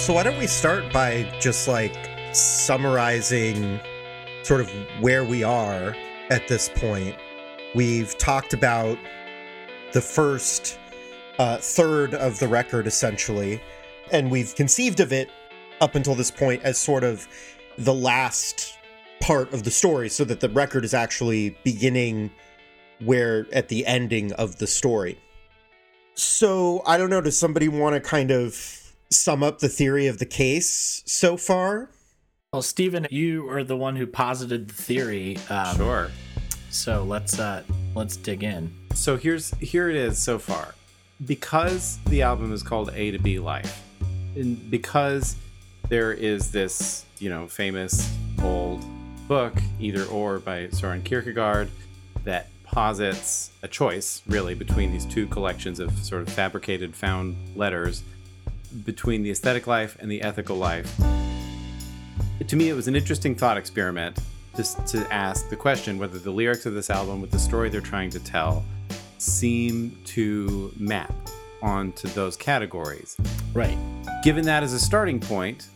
So why don't we start by just like summarizing sort of where we are at this point? We've talked about the first uh, third of the record essentially, and we've conceived of it up until this point as sort of the last part of the story, so that the record is actually beginning where at the ending of the story. So I don't know. Does somebody want to kind of sum up the theory of the case so far? Well, Stephen, you are the one who posited the theory. Um, Sure. So let's uh let's dig in. So here's here it is so far. Because the album is called A to B Life, and because there is this, you know, famous old book, either or by Soren Kierkegaard, that posits a choice really between these two collections of sort of fabricated found letters between the aesthetic life and the ethical life. To me, it was an interesting thought experiment just to ask the question whether the lyrics of this album, with the story they're trying to tell, seem to map onto those categories. Right. Given that as a starting point,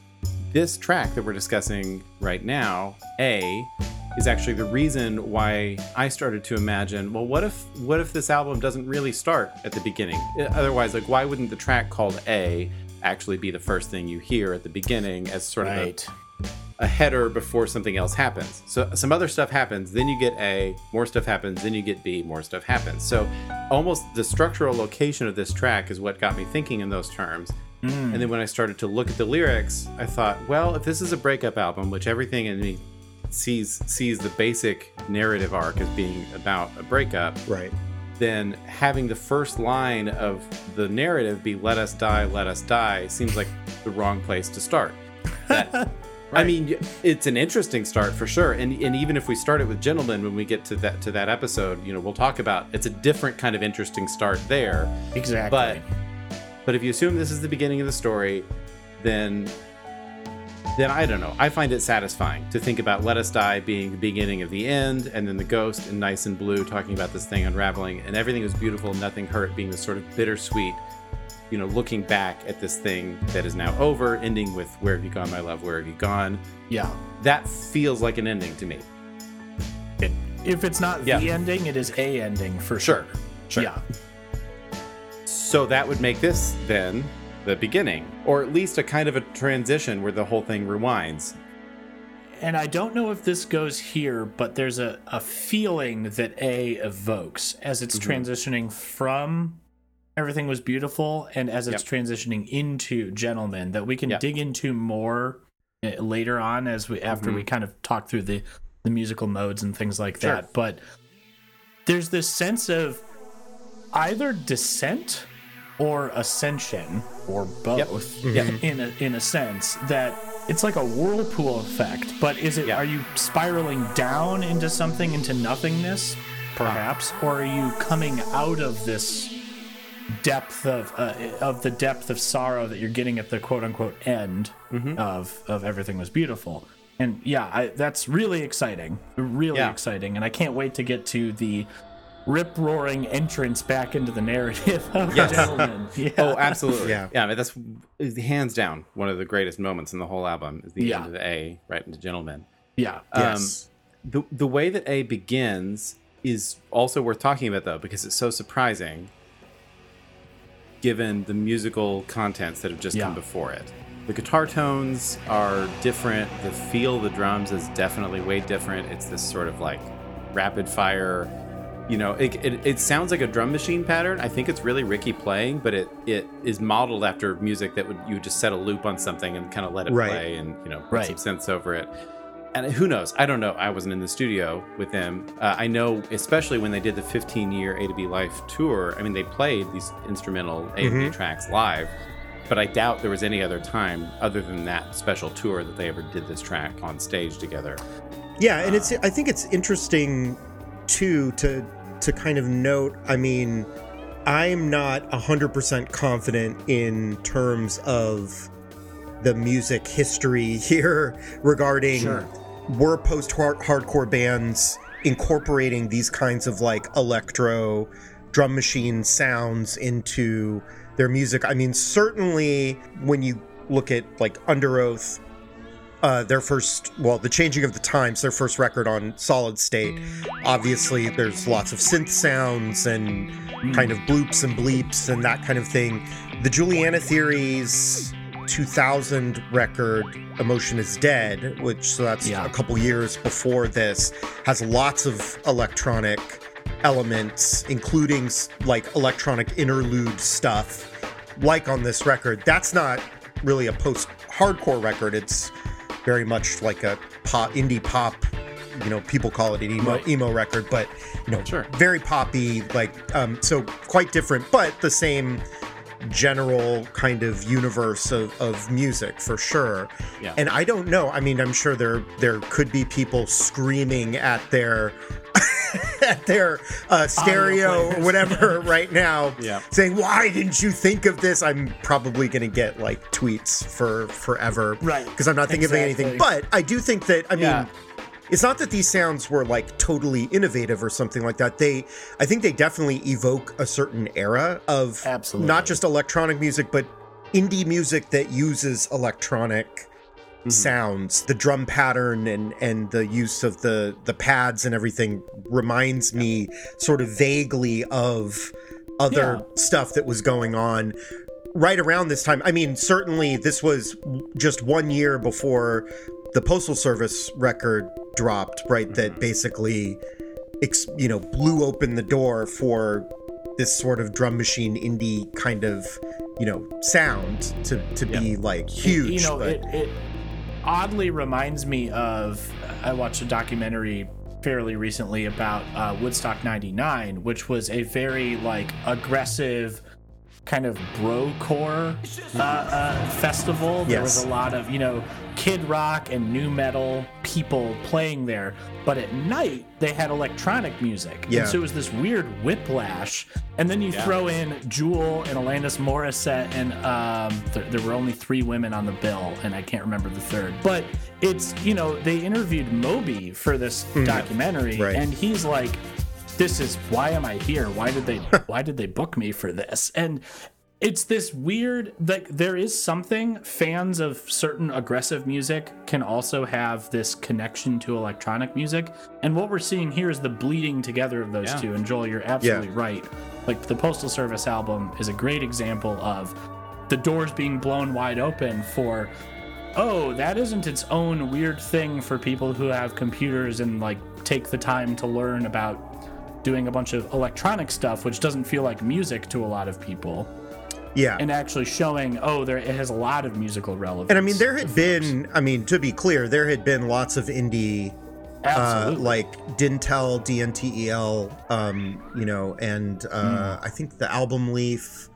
this track that we're discussing right now, A, is actually the reason why I started to imagine, well, what if what if this album doesn't really start at the beginning? Otherwise, like why wouldn't the track called A actually be the first thing you hear at the beginning as sort of a Right. a header before something else happens. So some other stuff happens, then you get A, more stuff happens, then you get B, more stuff happens. So almost the structural location of this track is what got me thinking in those terms. Hmm. And then when I started to look at the lyrics, I thought, well, if this is a breakup album, which everything in me sees sees the basic narrative arc as being about a breakup, Right. Then having the first line of the narrative be "Let us die, let us die" seems like the wrong place to start. That, I mean, it's an interesting start for sure, and and even if we start it with "Gentlemen," when we get to that to that episode, you know, we'll talk about it's a different kind of interesting start there. Exactly. But but if you assume this is the beginning of the story, then then I don't know. I find it satisfying to think about Let Us Die being the beginning of the end, and then the ghost and Nice and Blue talking about this thing unraveling, and everything was beautiful, nothing hurt, being this sort of bittersweet, you know, looking back at this thing that is now over, ending with Where have you gone, my love? Where have you gone? yeah. That feels like an ending to me. It, if it's not Yeah. the ending, it is a ending for Sure. sure. Sure. Yeah. So that would make this then the beginning, or at least a kind of a transition where the whole thing rewinds. And I don't know if this goes here, but there's a, a feeling that A evokes as it's Mm-hmm. transitioning from Everything Was Beautiful and as it's transitioning into Gentlemen that we can Yep. dig into more uh, later on as we after we kind of talk through the the musical modes and things like Mm-hmm. Sure. that. But there's this sense of either descent or ascension or both Yep. in a in a sense that it's like a whirlpool effect but is it Yeah. are you spiraling down into something into nothingness perhaps? Or are you coming out of this depth of uh, of the depth of sorrow that you're getting at the quote unquote end of of everything was beautiful? And yeah I, that's really exciting. Really Yeah. exciting. And i can't wait to get to the rip roaring entrance back into the narrative of Yes. gentlemen yeah. Oh, absolutely. Yeah. yeah. I mean, that's hands down one of the greatest moments in the whole album is the Yeah. end of the A right into Gentlemen. yeah um, Yes. The the way that A begins is also worth talking about though because it's so surprising, given the musical contents that have just Yeah. come before it. The guitar tones are different. The feel of the drums is definitely way different. It's this sort of like rapid fire. You know, it, it, it sounds like a drum machine pattern. I think it's really Ricky playing, but it, it is modeled after music that would you would just set a loop on something and kind of let it Right. play and you know put Right. some synths over it and who knows? I don't know. I wasn't in the studio with them. Uh, I know, especially when they did the 15 year A to B Life tour. I mean, they played these instrumental A to B tracks live, but I doubt there was any other time other than that special tour that they ever did this track on stage together. Yeah, and it's I think it's interesting too to to kind of note, I mean, I'm not 100% confident in terms of the music history here regarding Sure. were post hardcore bands incorporating these kinds of like electro drum machine sounds into their music. I mean, certainly when you look at like Under Oath, uh, their first, well, the changing of the times, their first record on Solid State. Obviously, there's lots of synth sounds and kind of bloops and bleeps and that kind of thing. The Juliana Theory's 2000 record, Emotion is Dead, which so that's Yeah. a couple years before this, has lots of electronic elements, including like electronic interlude stuff, like on this record. That's not really a post hardcore record. It's very much like a pop indie pop. You know, people call it an emo Right. emo record, but you know, Sure. very poppy. Like, um, so quite different, but the same general kind of universe of, of music for sure. Yeah. And I don't know. I mean, I'm sure there there could be people screaming at their at their uh, stereo or whatever right now, Yeah. saying, "Why didn't you think of this?" I'm probably going to get like tweets for forever, Right. Because I'm not thinking of anything. But I do think that I mean. Yeah. It's not that these sounds were like totally innovative or something like that. They, I think they definitely evoke a certain era of Absolutely. not just electronic music, but indie music that uses electronic Mm-hmm. sounds. The drum pattern and and the use of the the pads and everything reminds me sort of vaguely of other Yeah. stuff that was going on right around this time. I mean, certainly this was just one year before the Postal Service record dropped, right? That mm-hmm. basically, ex, you know, blew open the door for this sort of drum machine indie kind of, you know, sound to to be like huge. You know, but, it, it oddly reminds me of I watched a documentary fairly recently about uh, Woodstock 99, which was a very like aggressive kind of brocore uh, uh, festival. There was a lot of, you know, kid rock and nu metal people playing there. But at night, they had electronic music. Yeah. And so it was this weird whiplash. And then you throw in Jewel and Alanis Morissette, and um, there, there were only three women on the bill, and I can't remember the third. But it's, you know, they interviewed Moby for this documentary, Right. and he's like, this is why am I here? Why did they why did they book me for this? And it's this weird like there is something fans of certain aggressive music can also have this connection to electronic music. And what we're seeing here is the bleeding together of those Yeah. two. And Joel, you're absolutely right. Like the Postal Service album is a great example of the doors being blown wide open for oh, that isn't its own weird thing for people who have computers and like take the time to learn about doing a bunch of electronic stuff, which doesn't feel like music to a lot of people, yeah. and actually showing, oh, there it has a lot of musical relevance. And I mean, there had been, I mean, to be clear, there had been lots of indie, uh, like Dintel, DNTEL, E um, you know, and uh, Hmm. I think the album Leaf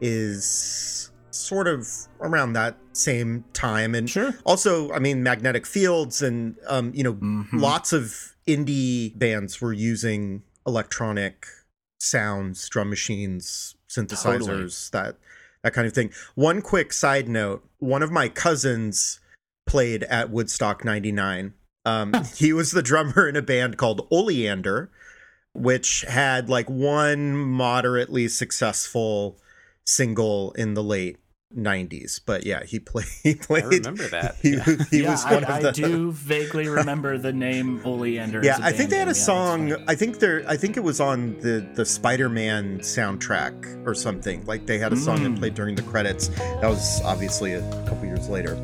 is sort of around that same time. And Sure. also, I mean, Magnetic Fields and, um, you know, Mhm. lots of indie bands were using electronic sounds, drum machines, synthesizers, that that kind of thing. One quick side note: one of my cousins played at Woodstock '99. Um, he was the drummer in a band called Oleander, which had like one moderately successful single in the late '90s. But yeah, he played. He I remember that. He, he yeah, was I, one I of the. I do vaguely remember the name Oleander. as Yeah, a I think they had a song. that's. I think there. I think it was on the the Spider-Man soundtrack or something. Like they had a song that Mm. played during the credits. That was obviously a couple years later.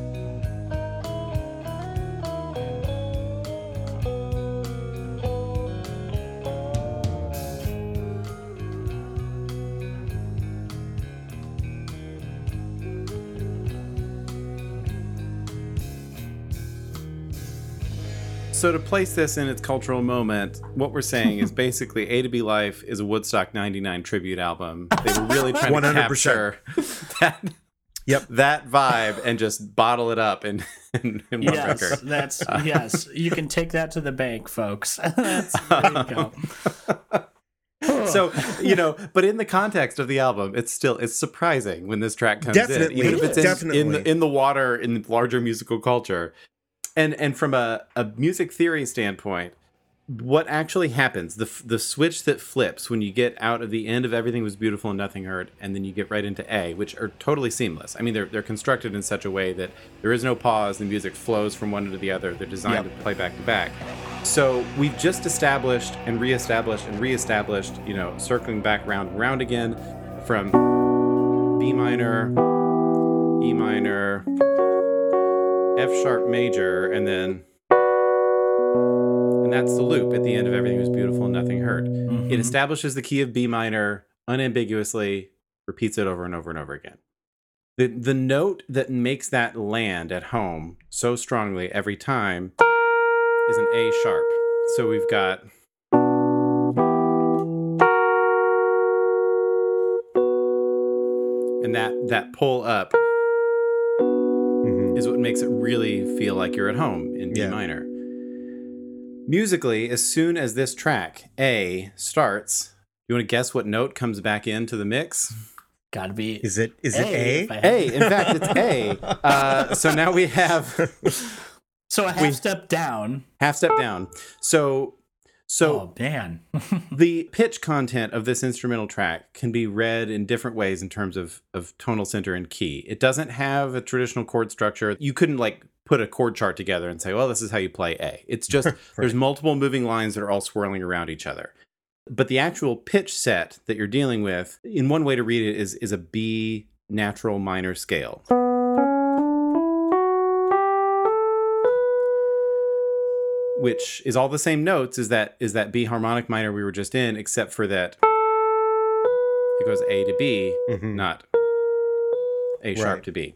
So to place this in its cultural moment, what we're saying is basically A to B Life is a Woodstock 99 tribute album. They were really trying to 100%. capture that Yep. that vibe and just bottle it up in, in, in one Yes, record. that's uh, yes. You can take that to the bank, folks. that's, there you go. So, you know, but in the context of the album, it's still it's surprising when this track comes Definitely, in. Even if it's in, definitely. in the in the water in larger musical culture. And and from a, a music theory standpoint, what actually happens the the switch that flips when you get out of the end of everything was beautiful and nothing hurt and then you get right into a which are totally seamless i mean they're, they're constructed in such a way that there is no pause the music flows from one to the other they're designed Yep. to play back to back so we've just established and reestablished and reestablished you know circling back round and round again from b minor e minor f sharp major and then and that's the loop at the end of everything was beautiful and nothing hurt Mhm. it establishes the key of b minor unambiguously repeats it over and over and over again the the note that makes that land at home so strongly every time is an a sharp so we've got and that that pull up. Is what makes it really feel like you're at home in B Yeah. minor. Musically, as soon as this track A starts, you want to guess what note comes back into the mix? Gotta be. Is it is it A, A? if I- A. In fact, it's A. Uh, so now we have So a half we- step down. half step down. So so oh man. the pitch content of this instrumental track can be read in different ways in terms of, of tonal center and key. It doesn't have a traditional chord structure. You couldn't like put a chord chart together and say, well, this is how you play A. It's just there's multiple moving lines that are all swirling around each other. But the actual pitch set that you're dealing with, in one way to read it, is is a B natural minor scale. Which is all the same notes is that is that B harmonic minor we were just in, except for that it goes A to B, Mhm. not A sharp Right. to B.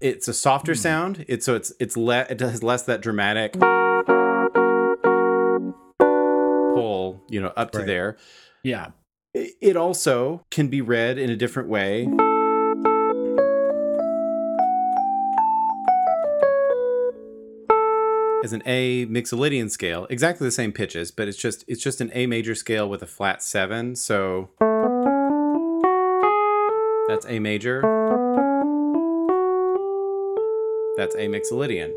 It's a softer sound. It's so it's it's le- it has less that dramatic pull, you know, up to there. yeah. It also can be read in a different way. As an A Mixolydian scale, exactly the same pitches, but it's just it's just an A major scale with a flat seven. So that's A major. That's A Mixolydian.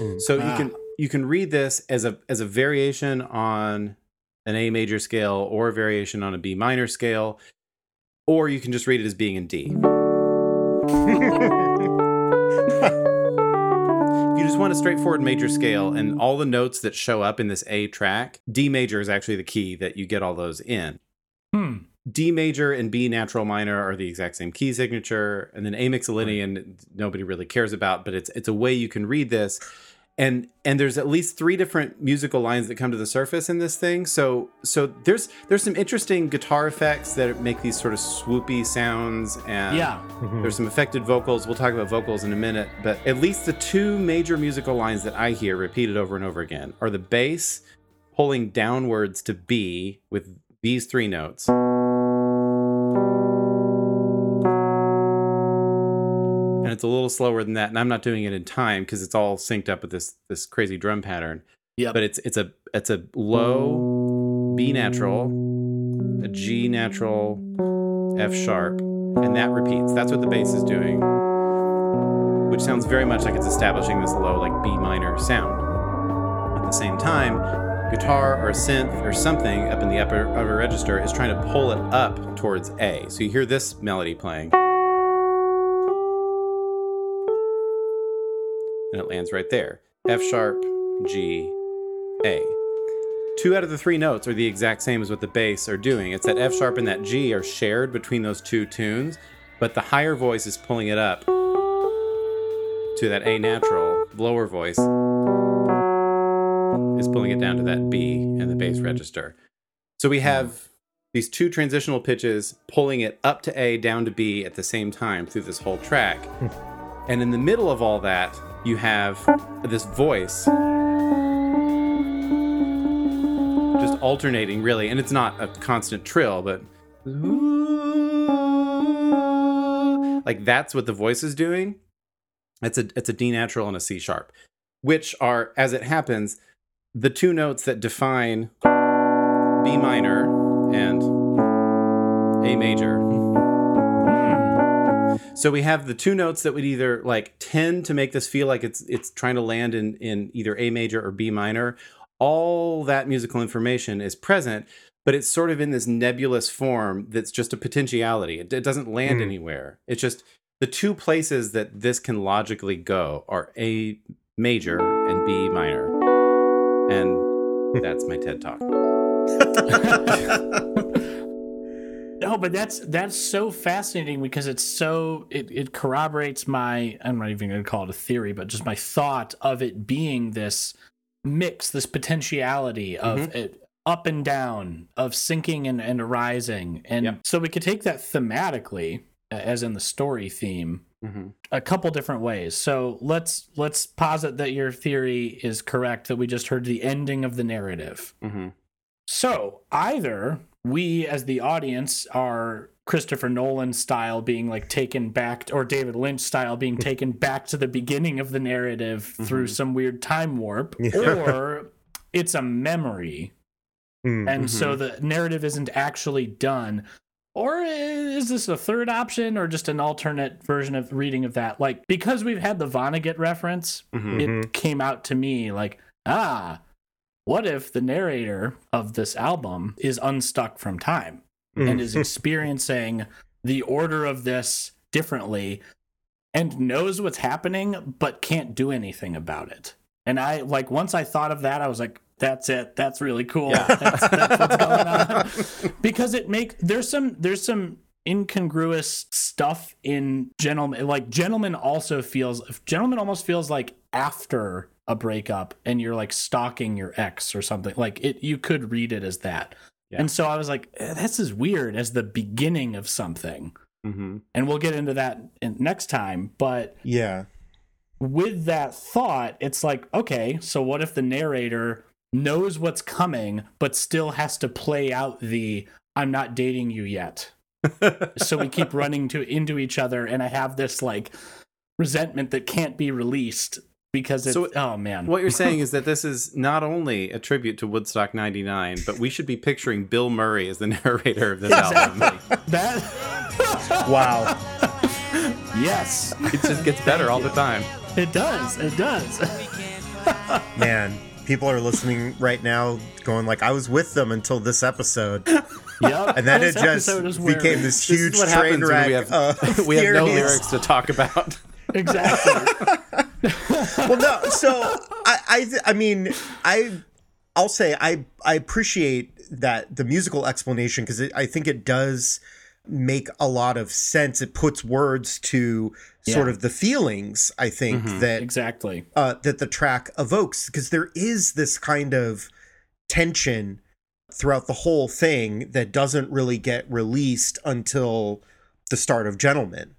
Mm. So you Ah. can you can read this as a as a variation on an A major scale or a variation on a B minor scale, or you can just read it as being in D. Want a straightforward major scale and all the notes that show up in this A track, D major is actually the key that you get all those in. Hmm. D major and B natural minor are the exact same key signature, and then A Mixolydian nobody really cares about, but it's it's a way you can read this. And and there's at least three different musical lines that come to the surface in this thing. So so there's there's some interesting guitar effects that make these sort of swoopy sounds and Yeah. Mhm. there's some affected vocals. We'll talk about vocals in a minute, but at least the two major musical lines that I hear repeated over and over again are the bass pulling downwards to B with these three notes. And it's a little slower than that, and I'm not doing it in time because it's all synced up with this this crazy drum pattern. Yeah. But it's it's a it's a low B natural, a G natural, F sharp, and that repeats. That's what the bass is doing, which sounds very much like it's establishing this low, like B minor sound. At the same time, guitar or a synth or something up in the upper upper register is trying to pull it up towards A. So you hear this melody playing. And it lands right there. F sharp, G, A. Two out of the three notes are the exact same as what the bass are doing. It's that F sharp and that G are shared between those two tunes, but the higher voice is pulling it up to that A natural. Lower voice is pulling it down to that B in the bass register. So we have these two transitional pitches pulling it up to A, down to B at the same time through this whole track. Hmm. and in the middle of all that, you have this voice just alternating really. And it's not a constant trill but like that's what the voice is doing. It's a it's a d natural and a c sharp which are as it happens the two notes that define b minor and a major so we have the two notes that would either like tend to make this feel like it's it's trying to land in in either A major or B minor, all that musical information is present, but it's sort of in this nebulous form that's just a potentiality. It, it doesn't land Mm. anywhere. It's just the two places that this can logically go are A major and B minor. And that's my TED talk. No, but that's that's so fascinating because it's so it, it corroborates my I'm not even going to call it a theory, but just my thought of it being this mix, this potentiality of it up and down, of sinking and, and arising, and Yep. so we could take that thematically, as in the story theme, hmm a couple different ways. So let's let's posit that your theory is correct that we just heard the ending of the narrative. hmm So either we, as the audience, are Christopher Nolan style being like taken back, or David Lynch style being taken back to the beginning of the narrative through some weird time warp, Yeah. or it's a memory, Mm. and so the narrative isn't actually done. Or is this a third option, or just an alternate version of reading of that? Like because we've had the Vonnegut reference, hmm it Mhm. came out to me like, ah, what if the narrator of this album is unstuck from time Mm. and is experiencing the order of this differently and knows what's happening but can't do anything about it? And I like once I thought of that, I was like, that's it. That's really cool. Yeah. That's, that's what's going on. because it make there's some there's some incongruous stuff in gentlemen like gentlemen also feels gentlemen almost feels like after a breakup and you're like stalking your ex or something like it you could read it as that Yeah. and so i was like eh, this is weird as the beginning of something hmm and we'll get into that in, next time but yeah. with that thought, it's like, okay, so what if the narrator knows what's coming, but still has to play out the I'm not dating you yet. So we keep running to into each other, and I have this like resentment that can't be released because it's So, oh man. What you're saying is that this is not only a tribute to Woodstock 99, but we should be picturing Bill Murray as the narrator of this album. that Wow. yes, It just gets better all the time. it does. It does. Man, people are listening right now going like I was with them until this episode. yep. And then This it just episode is where- became this This huge is train wreck. we have, of we have no lyrics to talk about. exactly. well no so i i i mean i i'll say i i appreciate that the musical explanation because i think it does make a lot of sense it puts words to sort of the feelings i think that exactly. uh that the track evokes because there is this kind of tension throughout the whole thing that doesn't really get released until the start of gentlemen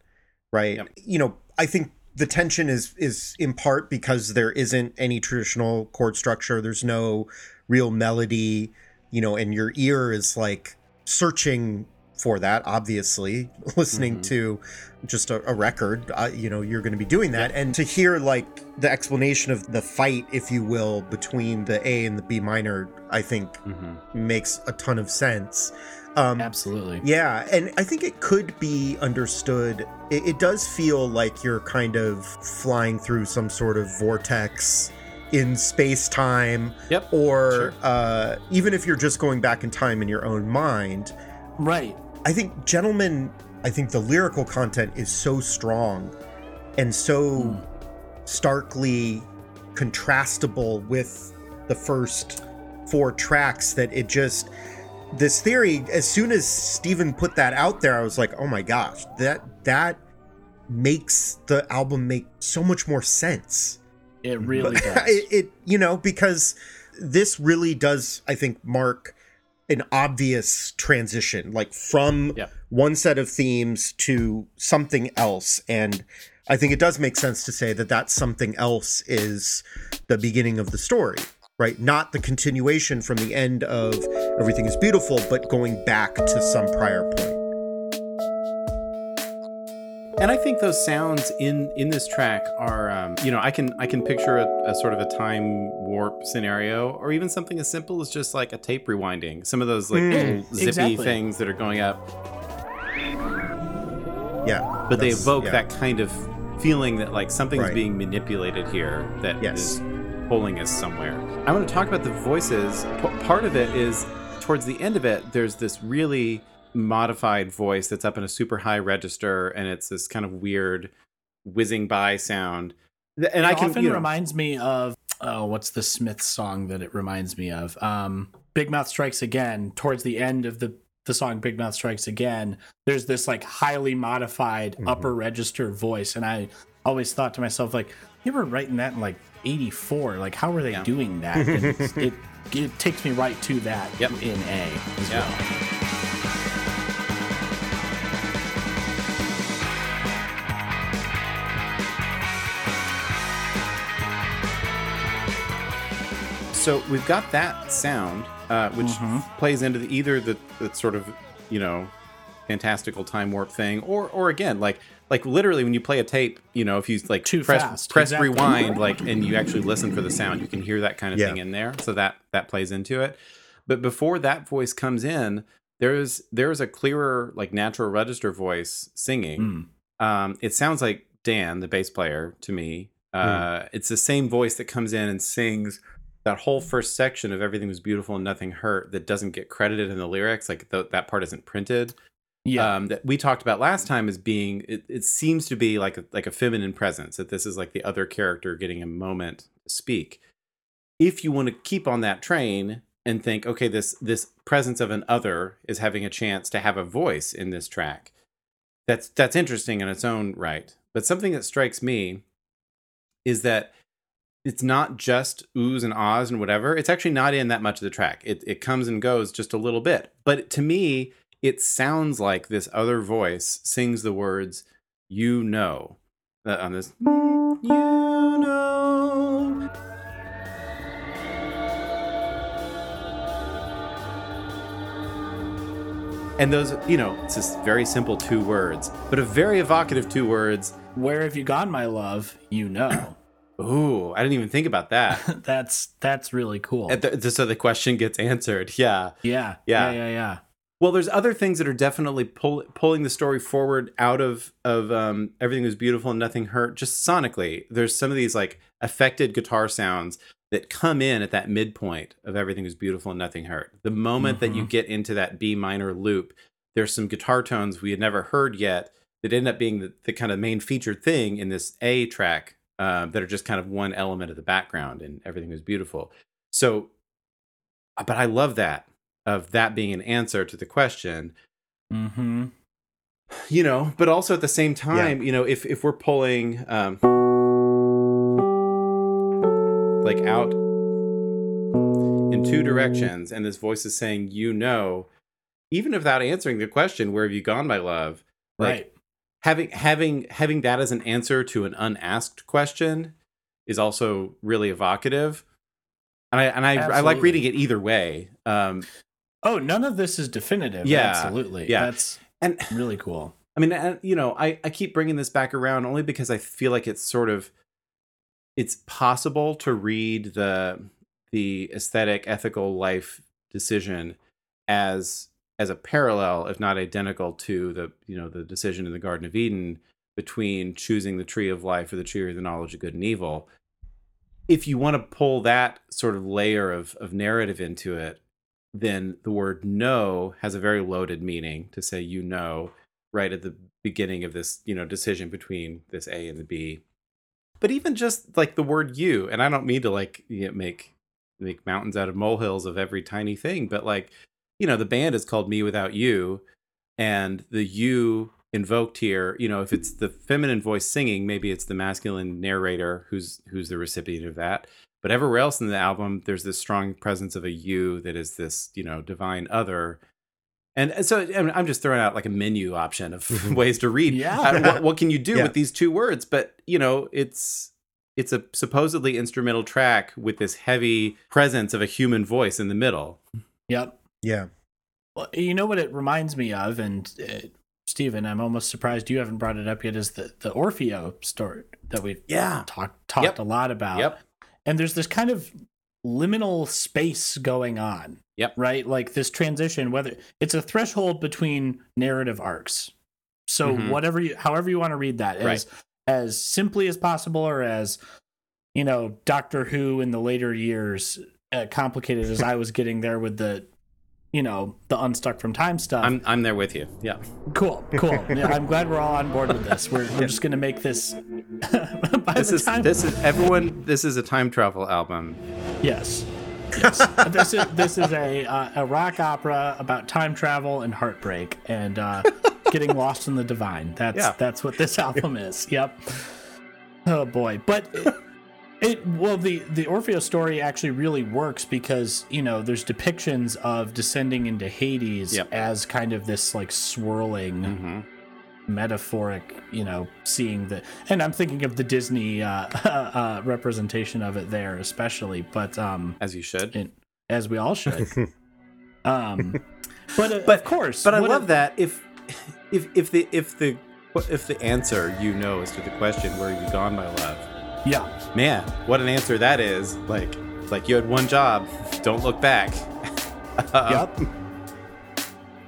right Yep. you know i think the tension is is in part because there isn't any traditional chord structure there's no real melody you know and your ear is like searching for that obviously listening Mhm. to just a, a record uh, you know you're going to be doing that and to hear like the explanation of the fight if you will between the a and the b minor i think hmm makes a ton of sense um Absolutely. yeah, and I think it could be understood. It, it does feel like you're kind of flying through some sort of vortex in space time, Yep. or Sure. uh, even if you're just going back in time in your own mind. Right. I think, gentlemen, I think the lyrical content is so strong and so Hmm. starkly contrastable with the first four tracks that it just this theory as soon as Stephen put that out there I was like oh my gosh that that makes the album make so much more sense It really but does. it, it you know because this really does i think mark an obvious transition like from Yep. one set of themes to something else. And i think it does make sense to say that that something else is the beginning of the story right? Not the continuation from the end of everything is beautiful but going back to some prior point And I think those sounds in in this track are, um, you know, I can I can picture a, a sort of a time warp scenario, or even something as simple as just like a tape rewinding. Some of those like Mm. zippy Exactly. things that are going up, yeah but they evoke yeah. that kind of feeling that like something's Right. being manipulated here. That Yes. is pulling us somewhere. I want to talk about the voices. P- part of it is towards the end of it, there's this really modified voice that's up in a super high register, and it's this kind of weird whizzing by sound. And it I can often you know, reminds me of oh, what's the Smith song that it reminds me of? Um, Big Mouth Strikes Again. Towards the end of the the song Big Mouth Strikes Again, there's this like highly modified Mhm. upper register voice, and I always thought to myself like, they were writing that in like '84. Like, how were they Yeah. doing that? And it it takes me right to that Yep. in A as Yeah. well. So we've got that sound, uh, which Mhm. plays into the, either the, the sort of you know fantastical time warp thing, or or again like like literally when you play a tape, you know if you like Too press fast, press exactly. rewind like and you actually listen for the sound, you can hear that kind of Yeah. thing in there. So that that plays into it. But before that voice comes in, there's there's a clearer like natural register voice singing. Mm. Um, it sounds like Dan, the bass player, to me. Uh, It's the same voice that comes in and sings that whole first section of "Everything Was Beautiful and Nothing Hurt" that doesn't get credited in the lyrics. Like th- that part isn't printed. Yeah. Um, that we talked about last time as being. It, it seems to be like a, like a feminine presence. That this is like the other character getting a moment to speak. If you want to keep on that train and think, okay, this this presence of an other is having a chance to have a voice in this track that's that's interesting in its own right. But something that strikes me is that it's not just oohs and ahs and whatever. It's actually not in that much of the track. It it comes and goes just a little bit. But to me, it sounds like this other voice sings the words "you know" uh, on this. You know. And those, you know, it's just very simple two words, but a very evocative two words. Where have you gone, my love? You know. Ooh, I didn't even think about that. that's that's really cool. The- so the question gets answered. Yeah. yeah, Yeah. yeah, yeah, yeah. Well, there's other things that are definitely pull, pulling the story forward out of of um, everything was beautiful and nothing hurt. Just sonically, there's some of these like affected guitar sounds that come in at that midpoint of everything was beautiful and nothing hurt. The moment that you get into that B minor loop, there's some guitar tones we had never heard yet that end up being the, the kind of main featured thing in this A track uh, that are just kind of one element of the background, and everything was beautiful. So, uh, but I love that of that being an answer to the question Mm-hmm. you know but also at the same time you know if if we're pulling um like out in two directions and this voice is saying you know even without answering the question where have you gone my love like Right. Having having having that as an answer to an unasked question is also really evocative and i and i, I like reading it either way um Oh, none of this is definitive. Yeah, Absolutely. yeah. That's and really cool. I mean, and, you know, I, I keep bringing this back around only because I feel like it's sort of it's possible to read the the aesthetic ethical life decision as as a parallel if not identical to the you know the decision in the garden of eden between choosing the tree of life or the tree of the knowledge of good and evil. If you want to pull that sort of layer of of narrative into it then the word know has a very loaded meaning to say you know right at the beginning of this you know decision between this a and the b. But even just like the word you and i don't mean to like you know, make make mountains out of molehills of every tiny thing but like you know the band is called mewithoutYou and the you invoked here you know if it's the feminine voice singing maybe it's the masculine narrator who's who's the recipient of that but everywhere else in the album there's this strong presence of a you that is this you know divine other and so I mean, i'm just throwing out like a menu option of ways to read Yeah. Uh, what, what can you do Yeah. with these two words but you know it's it's a supposedly instrumental track with this heavy presence of a human voice in the middle Yep. Yeah. Well, you know what it reminds me of, and uh, Stephen, I'm almost surprised you haven't brought it up yet. Is the the Orfeo story that we've Yeah. talked talked Yep. a lot about? Yep. And there's this kind of liminal space going on. Yep. Right, like this transition, whether it's a threshold between narrative arcs. So Mhm. whatever you, however you want to read that, as as simply as possible or as you know, Doctor Who in the later years, uh, complicated as I was getting there with the, you know, the unstuck from time stuff. I'm I'm there with you. Yeah. cool, cool. Yeah, I'm glad we're all on board with this. We're, we're just gonna make this. This is time, this is everyone. This is a time travel album. yes. Yes. this is this is a uh, a rock opera about time travel and heartbreak and uh, getting lost in the divine. That's Yeah. that's what this album is. Yep. Oh boy, but it, it well the the Orpheus story actually really works because you know there's depictions of descending into Hades Yep. as kind of this like swirling Mm-hmm. metaphoric, you know, seeing the and I'm thinking of the Disney uh, uh, representation of it there especially, but um As you should. it, as we all should. um, but, uh, But- of course, But I love if- that if if if the if the if the answer you know is to the question where have you gone my love Yeah, man what an answer that is like like you had one job don't look back um, yep.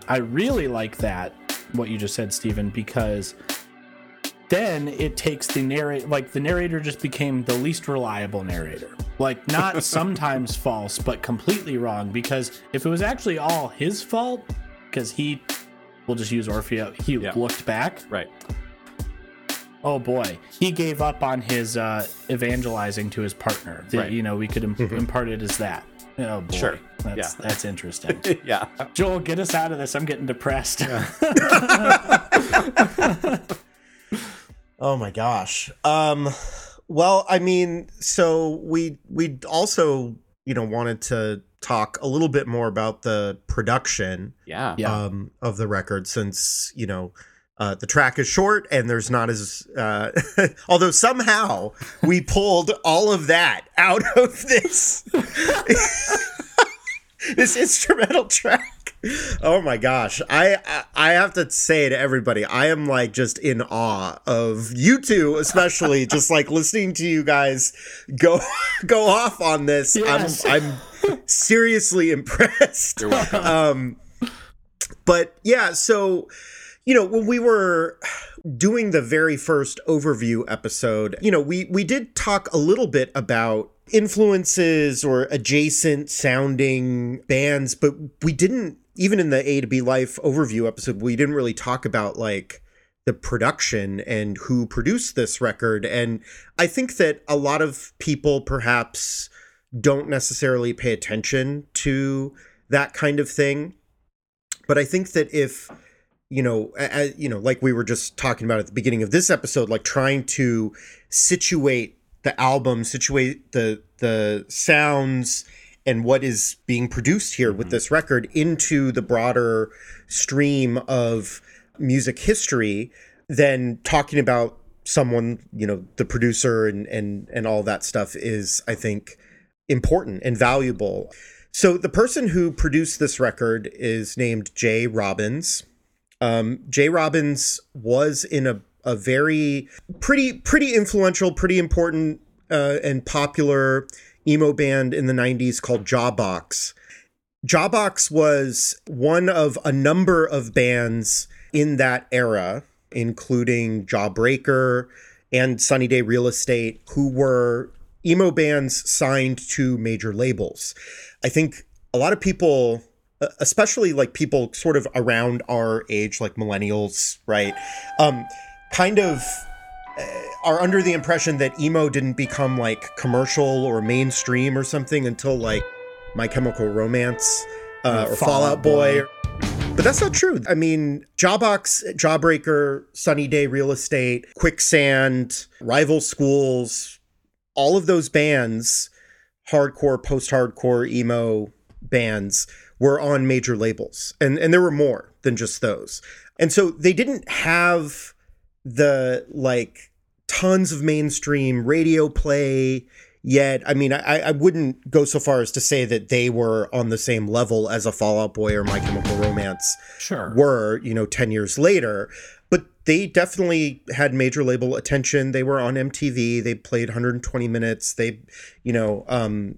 I really like that what you just said, Stephen, because then it takes the narrate like the narrator just became the least reliable narrator. Like not sometimes false, but completely wrong. Because if it was actually all his fault, because he we'll just use Orpheus, he Yeah. looked back. right Oh boy, he gave up on his uh, evangelizing to his partner. The- Right. You know, we could im- impart it as that. Oh boy, Sure. that's Yeah. that's interesting. yeah Joel, get us out of this. I'm getting depressed. Oh my gosh. Um well, I mean, so we we also, you know, wanted to talk a little bit more about the production yeah Yeah. um of the record since, you know, uh, the track is short and there's not as uh, although somehow we pulled all of that out of this. This instrumental track. Oh my gosh. I, I i have to say to everybody i am like just in awe of you two especially just like listening to you guys go go off on this. Yes. i'm i'm seriously impressed. You're welcome. Um but yeah so you know when we were doing the very first overview episode you know we we did talk a little bit about influences or adjacent sounding bands but we didn't even in the a to b life overview episode we didn't really talk about like the production and who produced this record. And i think that a lot of people perhaps don't necessarily pay attention to that kind of thing. But i think that if you know a, a- you know like we were just talking about at the beginning of this episode like trying to situate the album situate the the sounds and what is being produced here with mm-hmm. this record into the broader stream of music history then talking about someone you know the producer and and and all that stuff is i think important and valuable so the person who produced this record is named J. Robbins. Um, Robbins was in a, a very pretty pretty influential, pretty important uh, and popular emo band in the 90s called Jawbox. Jawbox was one of a number of bands in that era, including Jawbreaker and Sunny Day Real Estate, who were emo bands signed to major labels. I think a lot of people, especially like people sort of around our age, like millennials, right, um, kind of uh, are under the impression that emo didn't become like commercial or mainstream or something until like My Chemical Romance uh, or Fall Out Boy. But that's not true. I mean, Jawbox, Jawbreaker, Sunny Day Real Estate, Quicksand, Rival Schools, all of those bands, hardcore, post-hardcore, emo bands, were on major labels. And and there were more than just those. And so they didn't have the like tons of mainstream radio play yet. I mean, I, I wouldn't go so far as to say that they were on the same level as a Fall Out Boy or My Chemical Romance Sure. were, you know, 10 years later. But they definitely had major label attention. They were on MTV. They played 120 minutes. They, you know, um,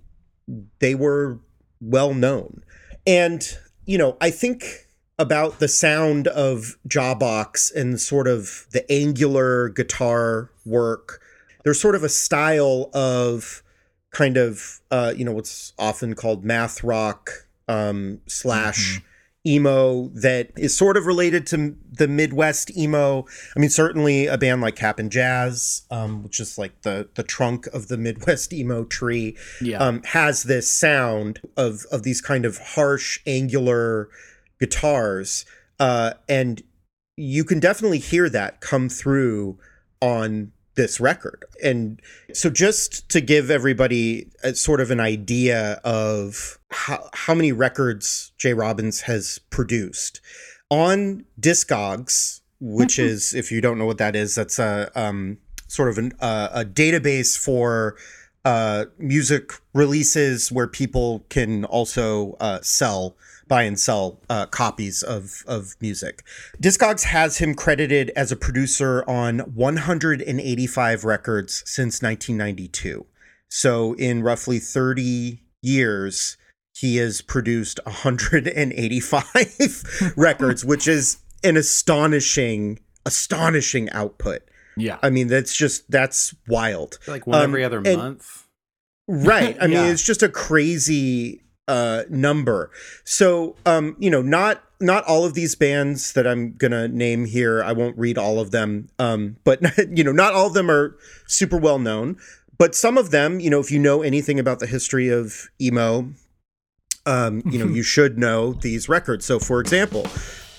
they were well known. And, you know, I think about the sound of Jawbox and sort of the angular guitar work. There's sort of a style of kind of uh, you know what's often called math rock um, slash emo that is sort of related to the Midwest emo. I mean, certainly a band like Cap'n Jazz, um, which is like the the trunk of the Midwest emo tree, Yeah. um, has this sound of of these kind of harsh, angular guitars, uh, and you can definitely hear that come through on this record. And so, just to give everybody a, sort of an idea of how, how many records J. Robbins has produced on Discogs, which is, if you don't know what that is, that's a um, sort of an, uh, a database for uh, music releases where people can also uh, sell buy and sell uh, copies of of music. Discogs has him credited as a producer on 185 records since 1992. So in roughly 30 years, he has produced 185 records, which is an astonishing astonishing output. yeah. I mean, that's just that's wild. Like one Um, every other and- month. Right. I mean, Yeah. it's just a crazy uh number. So, um, you know, not not all of these bands that I'm going to name here, I won't read all of them. Um, but you know, not all of them are super well known, but some of them, you know, if you know anything about the history of emo, um, you know, you should know these records. So, for example,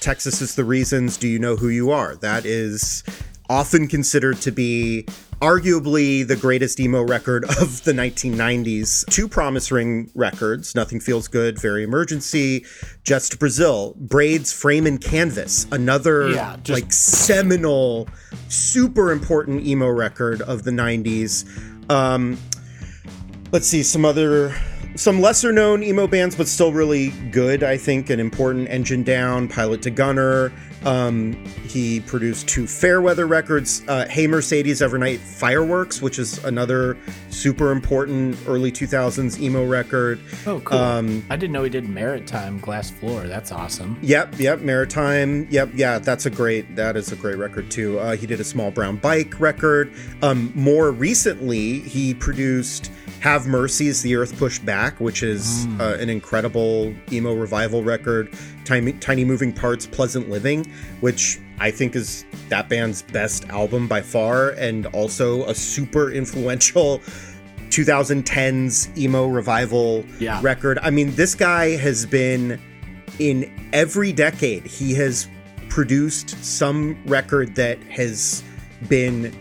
Texas is the Reasons, Do You Know Who You Are? That is often considered to be arguably the greatest emo record of the 1990s. Two Promise Ring records, Nothing Feels Good, Very Emergency, Jets to Brazil, Braids, Frame and Canvas, another Yeah, just- like seminal, super important emo record of the 90s. Um, let's see some other some lesser known emo bands but still really good i think and important engine down pilot to gunner um, he produced two fairweather records uh, hey mercedes evernight fireworks which is another super important early 2000s emo record Oh, cool. um, I didn't know he did Maritime Glass Floor. That's awesome. Yep, yep, Maritime. Yep, yeah, that's a great that is a great record too. Uh, he did a small brown bike record. Um, more recently, he produced Have Mercy Mercy's The Earth Pushed Back, which is uh, an incredible emo revival record. Tiny, Tiny Moving Parts, Pleasant Living, which I think is that band's best album by far, and also a super influential 2010s emo revival Yeah. record. I mean, this guy has been in every decade, he has produced some record that has been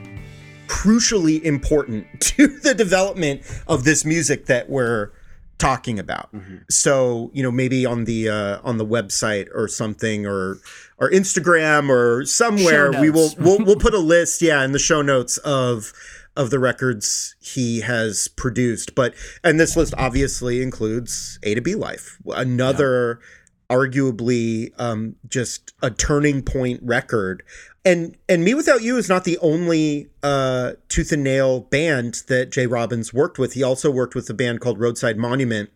crucially important to the development of this music that we're talking about. So, you know, maybe on the uh, on the website or something or or Instagram or somewhere we will we'll we'll put a list, yeah, in the show notes of of the records he has produced. But and this list obviously includes A to B Life, another arguably um, just a turning point record. And and mewithoutYou is not the only uh, Tooth and Nail band that J. Robbins worked with. He also worked with a band called Roadside Monument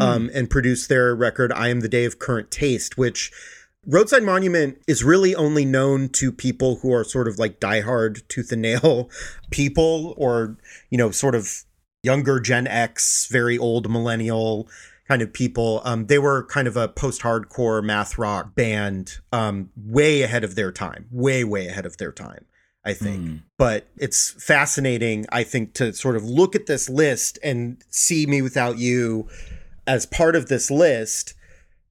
um, and produced their record I Am the Day of Current Taste, which Roadside Monument is really only known to people who are sort of like diehard tooth and nail people or, you know, sort of younger Gen X, very old millennial kind of people. Um, they were kind of a post hardcore math rock band, um, way ahead of their time, way, way ahead of their time, I think. Mm. But it's fascinating, I think, to sort of look at this list and see mewithoutYou as part of this list.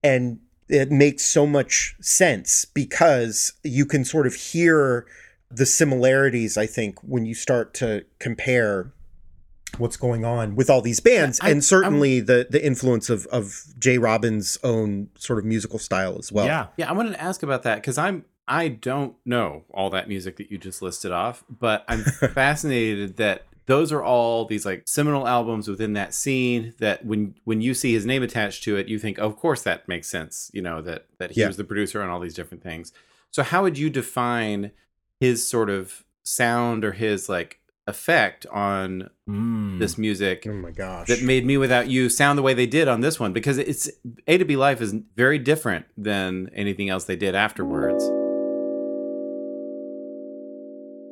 And it makes so much sense because you can sort of hear the similarities, I think, when you start to compare what's going on with all these bands I- and certainly the the influence of of J. Robbins' own sort of musical style as well. yeah. Yeah, I wanted to ask about that because I'm I don't know all that music that you just listed off, but I'm fascinated that those are all these like seminal albums within that scene that when when you see his name attached to it, you think, of course that makes sense, you know, that that he Yeah. was the producer on all these different things. So how would you define his sort of sound or his like effect on Mm. this music Oh my gosh. that made mewithoutYou sound the way they did on this one because it's A to B Life is very different than anything else they did afterwards.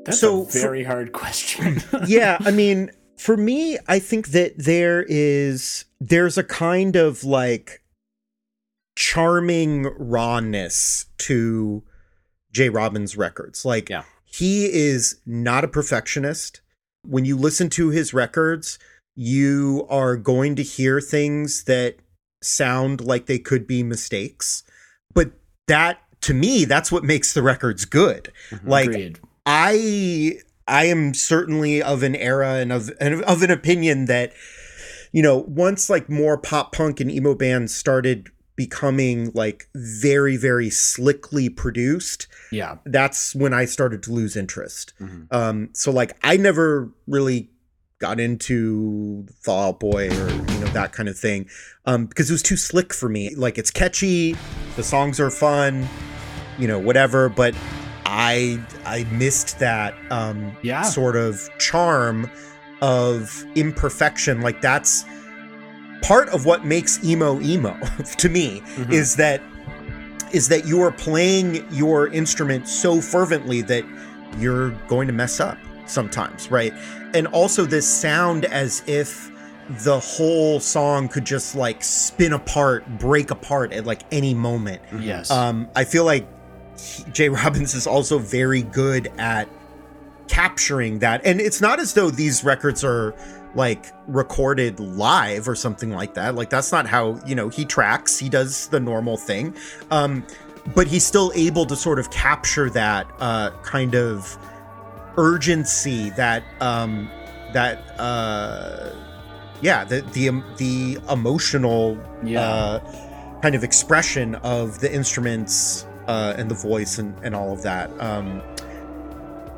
That's So a for- very hard question. yeah, I mean, for me, I think that there is there's a kind of like charming rawness to J. Robbins records. Like Yeah. he is not a perfectionist. When you listen to his records, you are going to hear things that sound like they could be mistakes. But that to me, that's what makes the records good. Mm-hmm, like Agreed. I I am certainly of an era and of and of an opinion that you know once like more pop punk and emo bands started becoming like very very slickly produced Yeah. that's when I started to lose interest Mhm. um so like I never really got into Fall Out Boy or you know that kind of thing um because it was too slick for me like it's catchy the songs are fun you know whatever but I I missed that um Yeah. sort of charm of imperfection like that's part of what makes emo emo to me Mhm. is that is that you are playing your instrument so fervently that you're going to mess up sometimes right and also this sound as if the whole song could just like spin apart break apart at like any moment Yes. um, I feel like J. Robbins is also very good at capturing that. And it's not as though these records are like recorded live or something like that. Like that's not how, you know, he tracks, he does the normal thing. Um, but he's still able to sort of capture that uh, kind of urgency, that um, that uh, yeah, the the um, the emotional Yeah. uh, kind of expression of the instruments uh, and the voice and, and all of that. Um,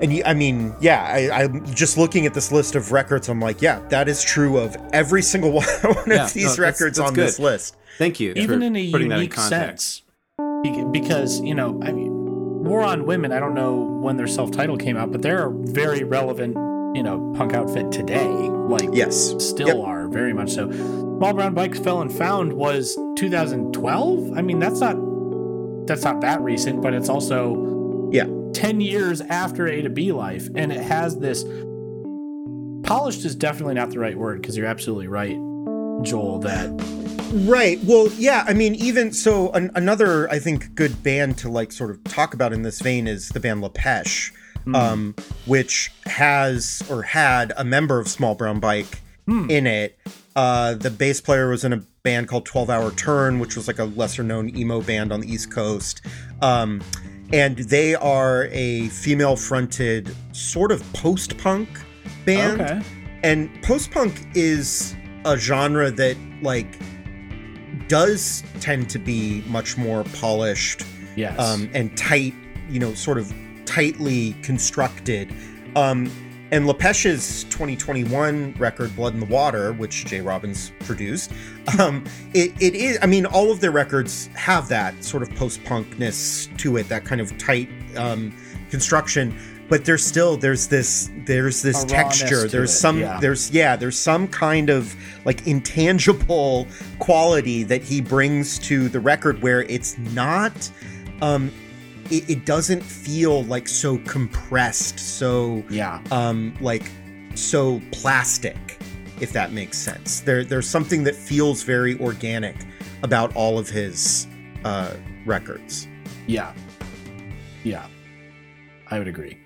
and you, I mean, yeah, I, I'm just looking at this list of records. I'm like, yeah, that is true of every single one of no, these that's- records that's on this list. Thank you. even in a putting that in unique sense because you know i mean war on women i don't know when their self-titled came out but they're a very relevant you know punk outfit today like Yes. still Yep. are very much so small brown bikes fell and found was 2012 i mean that's not that's not that recent but it's also Yeah. 10 years after a to b life and it has this polished is definitely not the right word because you're absolutely right joel that Right. Well, yeah. I mean, even so, an, another I think good band to like sort of talk about in this vein is the band Lepesh, um, which has or had a member of Small Brown Bike in it. Uh, the bass player was in a band called Twelve Hour Turn, which was like a lesser known emo band on the East Coast. Um, and they are a female fronted sort of post punk band. Okay. And post punk is a genre that like does tend to be much more polished yes. um, and tight you know sort of tightly constructed. Um, and Lepesh's 2021 record blood in the water which J. Robbins produced um, it, it is i mean all of their records have that sort of post-punkness to it that kind of tight um, construction but there's still there's this there's this texture there's it, some yeah. there's yeah there's some kind of like intangible quality that he brings to the record where it's not um it, it doesn't feel like so compressed so yeah um like so plastic if that makes sense there there's something that feels very organic about all of his uh records Yeah. Yeah. I would agree.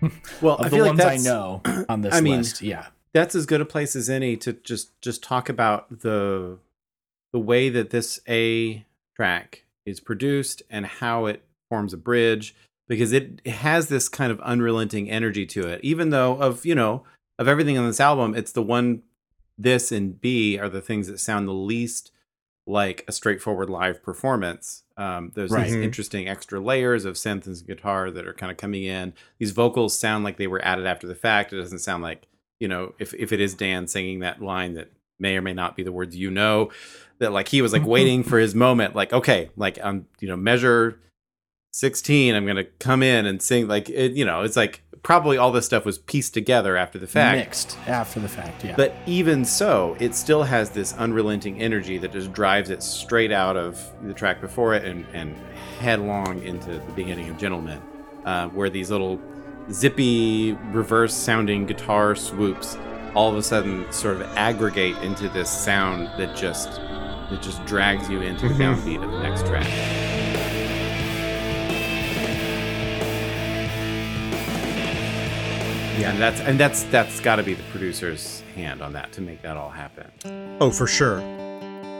Well, Of I the feel like ones I know on this I mean, list. Yeah. that's as good a place as any to just just talk about the the way that this A track is produced and how it forms a bridge because it, has this kind of unrelenting energy to it. Even though of you know of everything on this album, it's the one this and B are the things that sound the least like a straightforward live performance. Um, there's Right. these Mhm. interesting extra layers of synth and guitar that are kind of coming in. These vocals sound like they were added after the fact. It doesn't sound like you know if if it is Dan singing that line that may or may not be the words you know that like he was like waiting for his moment like okay like I'm you know measure 16 I'm going to come in and sing like it you know it's like probably all this stuff was pieced together after the fact Mixed after the fact. Yeah. but even so, it still has this unrelenting energy that just drives it straight out of the track before it and, and headlong into the beginning of Gentlemen, uh, where these little zippy reverse sounding guitar swoops all of a sudden sort of aggregate into this sound that just that just drags you into the downbeat of the next track. Yeah, and that's and that's that's got to be the producer's hand on that to make that all happen. Oh, for sure.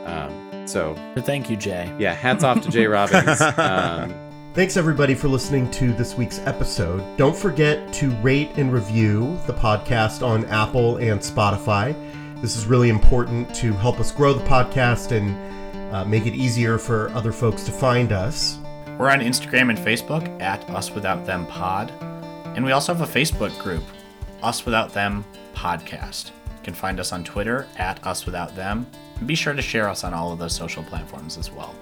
Um, so Thank you, Jay. yeah, hats off to Jay Robbins. Um, Thanks everybody for listening to this week's episode. Don't forget to rate and review the podcast on Apple and Spotify. This is really important to help us grow the podcast and uh, make it easier for other folks to find us. We're on Instagram and Facebook at Us Without Them Pod. And we also have a Facebook group, Us Without Them Podcast. You can find us on Twitter at Us Without Them. And be sure to share us on all of those social platforms as well.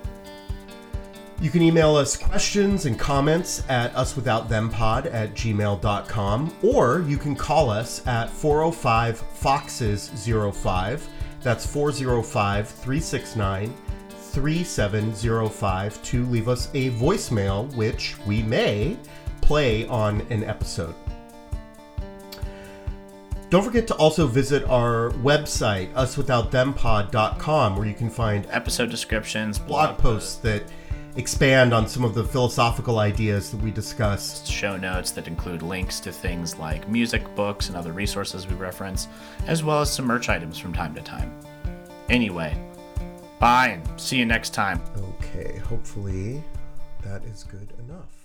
You can email us questions and comments at uswithoutthempod at gmail.com, or you can call us at 405 Foxes 05. That's 405 369 3705 to leave us a voicemail, which we may play on an episode. Don't forget to also visit our website, uswithoutthempod.com, where you can find Episode descriptions, blog posts that expand on some of the philosophical ideas that we discussed. show notes that include links to things like music, books, and other resources we reference, as well as some merch items from time to time. Anyway, bye and see you next time. Okay, hopefully that is good enough.